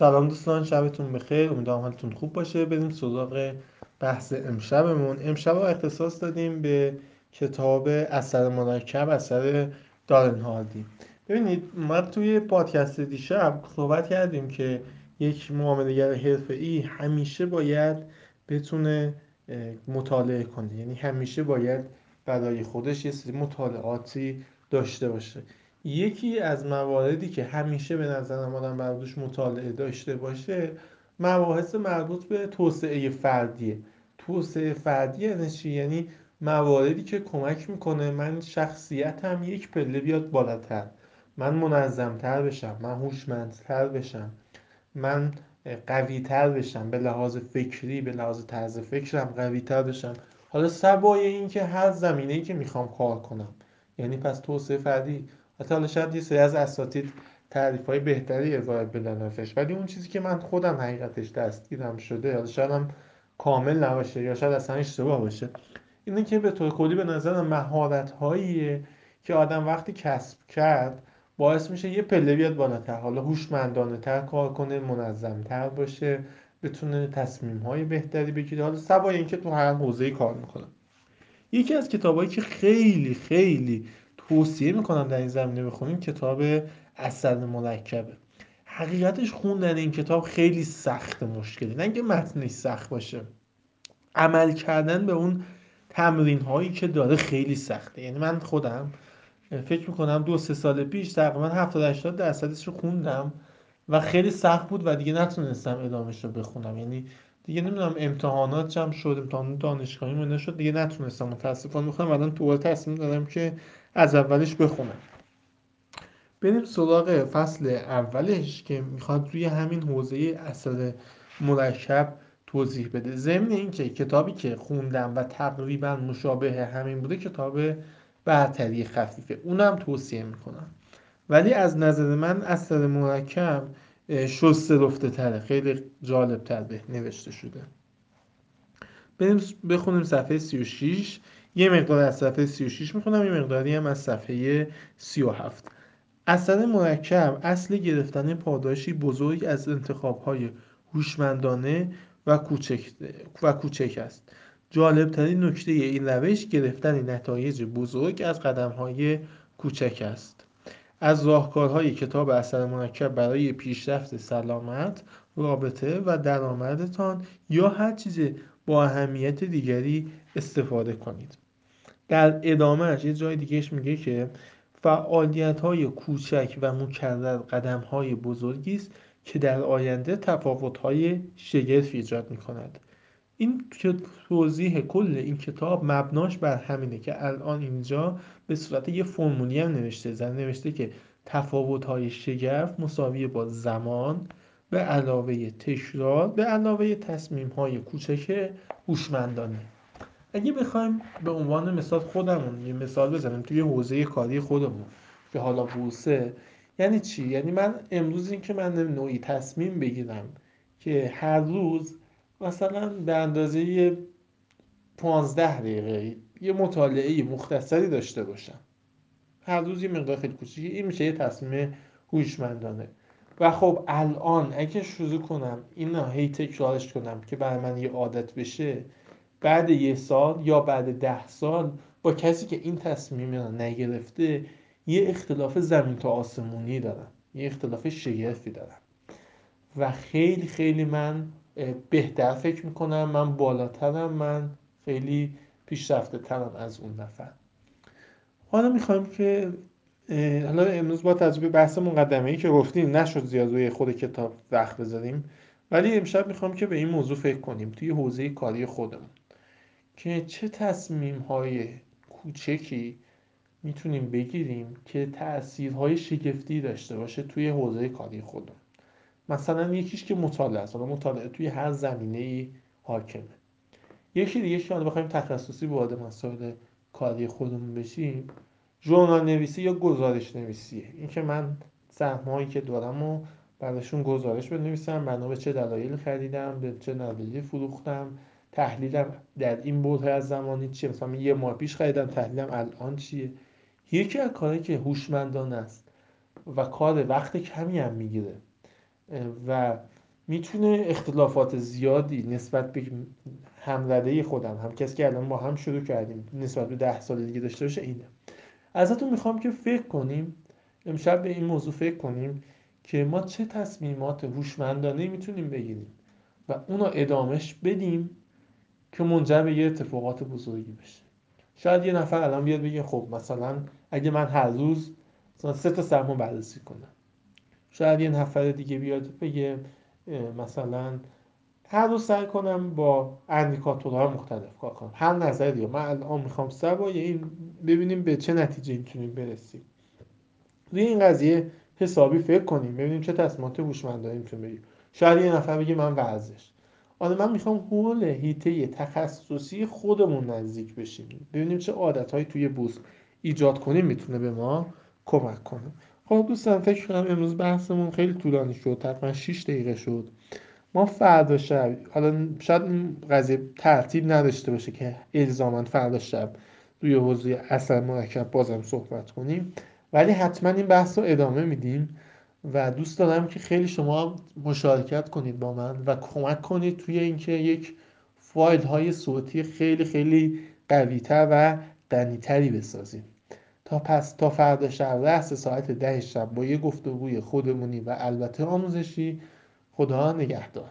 سلام دوستان شبتون بخیر. امیدوارم حالتون خوب باشه. بریم سراغ بحث امشبمون. امشب رو اختصاص دادیم به کتاب اثر مرکب اثر دارن هاردی. ببینید ما توی پادکست دیشب صحبت کردیم که یک معاملهگر حرفه‌ای همیشه باید بتونه مطالعه کنه. یعنی همیشه باید برای خودش یه سری مطالعاتی داشته باشه. یکی از مواردی که همیشه به نظرم آدم بردوش مطالعه داشته باشه مباحث مربوط به توسعه فردیه. توسعه فردی یعنی یعنی مواردی که کمک می‌کنه من شخصیتم یک پله بیاد بالاتر. من منظمتر بشم من هوشمندتر بشم من قویتر بشم به لحاظ فکری به لحاظ طرز فکرم قویتر بشم. حالا سبای این که هر زمینه که می‌خوام کار کنم. یعنی پس توسعه فردی حتی حالا شاید یه سری از اساتید تعریف های بهتری ارائه بدن ازش. ولی اون چیزی که من خودم حقیقتش دستگیرم شده حالا شاید هم کامل نباشه یا شاید اصلا اشتباه باشه اینه که به طور کلی به نظر مهارت هاییه که آدم وقتی کسب کرد باعث میشه یه پله بیاد بالاتر. حالا هوشمندانه تر کار کنه منظم تر باشه بتونه تصمیم های بهتری بگیره. حالا سبای اینکه تو هر حوزه کار می‌کنه. یکی از کتابایی که خیلی خیلی توصیه می‌کنم در این زمینه بخونیم کتاب اثر مرکبه حقیقتش خوندن این کتاب خیلی سخت مشکلی. نه اینکه متنش سخت باشه. عمل کردن به اون تمرین هایی که داره خیلی سخته. یعنی من خودم فکر می‌کنم دو سه سال پیش تقریبا 70 80 درصدش رو خوندم و خیلی سخت بود و دیگه نتونستم ادامهش رو بخونم. یعنی دیگه نمی‌دونم امتحانات جمع شد امتحان دانشگاهی من شد. دیگه نتونستم متاسفانه بخونم الان تو تصمیم دارم که از اولش بخونم. بریم سراغ فصل اولش که می‌خواد روی همین حوزه اثر مرکب توضیح بده. ضمن اینکه کتابی که خوندم و تقریبا مشابه همین بوده کتاب برتری خفیفه. اونم توصیه می‌کنم. ولی از نظر من اثر مرکب شسته رفته تره. خیلی جالب تر به نوشته شده. بریم بخونیم صفحه 36 یه مقدار از صفحه 36 می‌خونم یه مقداری هم از صفحه 37 اثر مرکب اصل گرفتن پاداشی بزرگ از انتخابهای هوشمندانه و کوچک, و کوچک است. جالبترین نکته این روش گرفتن نتایج بزرگ از قدمهای کوچک است. از راهکارهای کتاب اثر مرکب برای پیشرفت سلامت رابطه و درآمدتان یا هر چیز با اهمیت دیگری استفاده کنید. در ادامهش یه جای دیگهش میگه که فعالیت های کوچک و مکرر قدم های بزرگی است که در آینده تفاوت های شگرف ایجاد می کند این توضیح کل این کتاب مبناش بر همینه که الان اینجا به صورت یه فرمولی هم نوشته زن نوشته که تفاوت های شگرف مساوی با زمان به علاوه تکرار به علاوه تصمیم های کوچک هوشمندانه. اگه بخوایم به عنوان مثال خودمون یه مثال بزنیم توی حوزه کاری خودمون که حالا بورسه یعنی چی؟ یعنی من امروز این که من نوعی تصمیم بگیرم که هر روز مثلا به اندازه 15 دقیقه یه مطالعه مختصری داشته باشم. هر روز یه مقدار خیلی کوچیکی. این میشه یه تصمیم هوشمندانه. و خب الان اگه شروع کنم این هی تکرارش کنم که برای من یه عادت بشه بعد یه سال یا بعد ده سال با کسی که این تصمیم رو نگرفته یه اختلاف زمین تا آسمونی دارم. یه اختلاف شگرفی دارم. و خیلی خیلی من بهتر فکر می‌کنم. من بالاترم. من خیلی پیشرفته ترم از اون نفر. حالا می‌خوایم که حالا امروز با تجربه بحث مقدمه ای که گفتیم نشد زیاد روی خود کتاب وقت بذاریم. ولی امشب می‌خوام که به این موضوع فکر کنیم توی حوزه کاری خودمون که چه تصمیم های کوچکی می‌تونیم بگیریم که تاثیرهای شگفتی داشته باشه توی حوزه کاری خودمون. مثلا یکیش که مطالعه است. مطالعه توی هر زمینه ای حاکمه. یکی دیگه که بخوایم تخصصی وارد مسائل کاری خودمون بشیم ژورنال نویسی یا گزارش نویسیه این که من سهمهایی که دارم و براشون گزارش بنویسم بنا به چه دلایلی خریدم به چه دلایلی فروختم تحلیلم در این بود از زمانی چیه. مثلا یه ماه پیش خریدم تحلیلم الان چیه؟ یکی از کارهایی که هوشمندانه است و کار وقت کمی هم می‌گیره. و می‌تونه اختلافات زیادی نسبت به همزده خودم هم کسی که الان با هم شروع کردیم نسبت به ده سال دیگه داشته باشه اینه. ازتون می‌خوام که فکر کنیم امشب به این موضوع فکر کنیم که ما چه تصمیمات هوشمندانه می‌تونیم بگیریم و اونو ادامش بدیم که منجر به یه اتفاقات بزرگی بشه. شاید یه نفر الان بیاد بگه خب مثلا اگه من هر روز مثلا سه تا سرمون بررسی کنم. شاید یه نفر دیگه بیاد بگه مثلا هر روز سعی کنم با اندیکاتورهای مختلف کار کنم. هر نظری من الان می‌خوام سر این ببینیم به چه نتیجه می‌تونیم برسیم. روی این قضیه حسابی فکر کنیم ببینیم چه تصمیمات هوشمندانه می‌تونیم بگیریم. شاید یه نفر بگه من ورزش. آره من می‌خوام حول هیته تخصصی خودمون نزدیک بشیم. ببینیم چه عادتهایی توی بوس ایجاد کنیم می‌تونه به ما کمک کنه. خب دوستان فکر کنم امروز بحثمون خیلی طولانی شد تقریبا 6 دقیقه شد. ما فردا شب حالا شاید قضیه ترتیب نداشته باشه که الزاما فردا شب روی حوزه اثر مرکب بازم صحبت کنیم. ولی حتما این بحث رو ادامه میدیم و دوست دارم که خیلی شما مشارکت کنید با من و کمک کنید توی اینکه یک فایل های صوتی خیلی خیلی قویتر و غنیتری بسازیم. تا پس تا فردا شب رأس ساعت ده شب با یه گفتگوی خودمونی و البته آموزشی خدا نگهدار.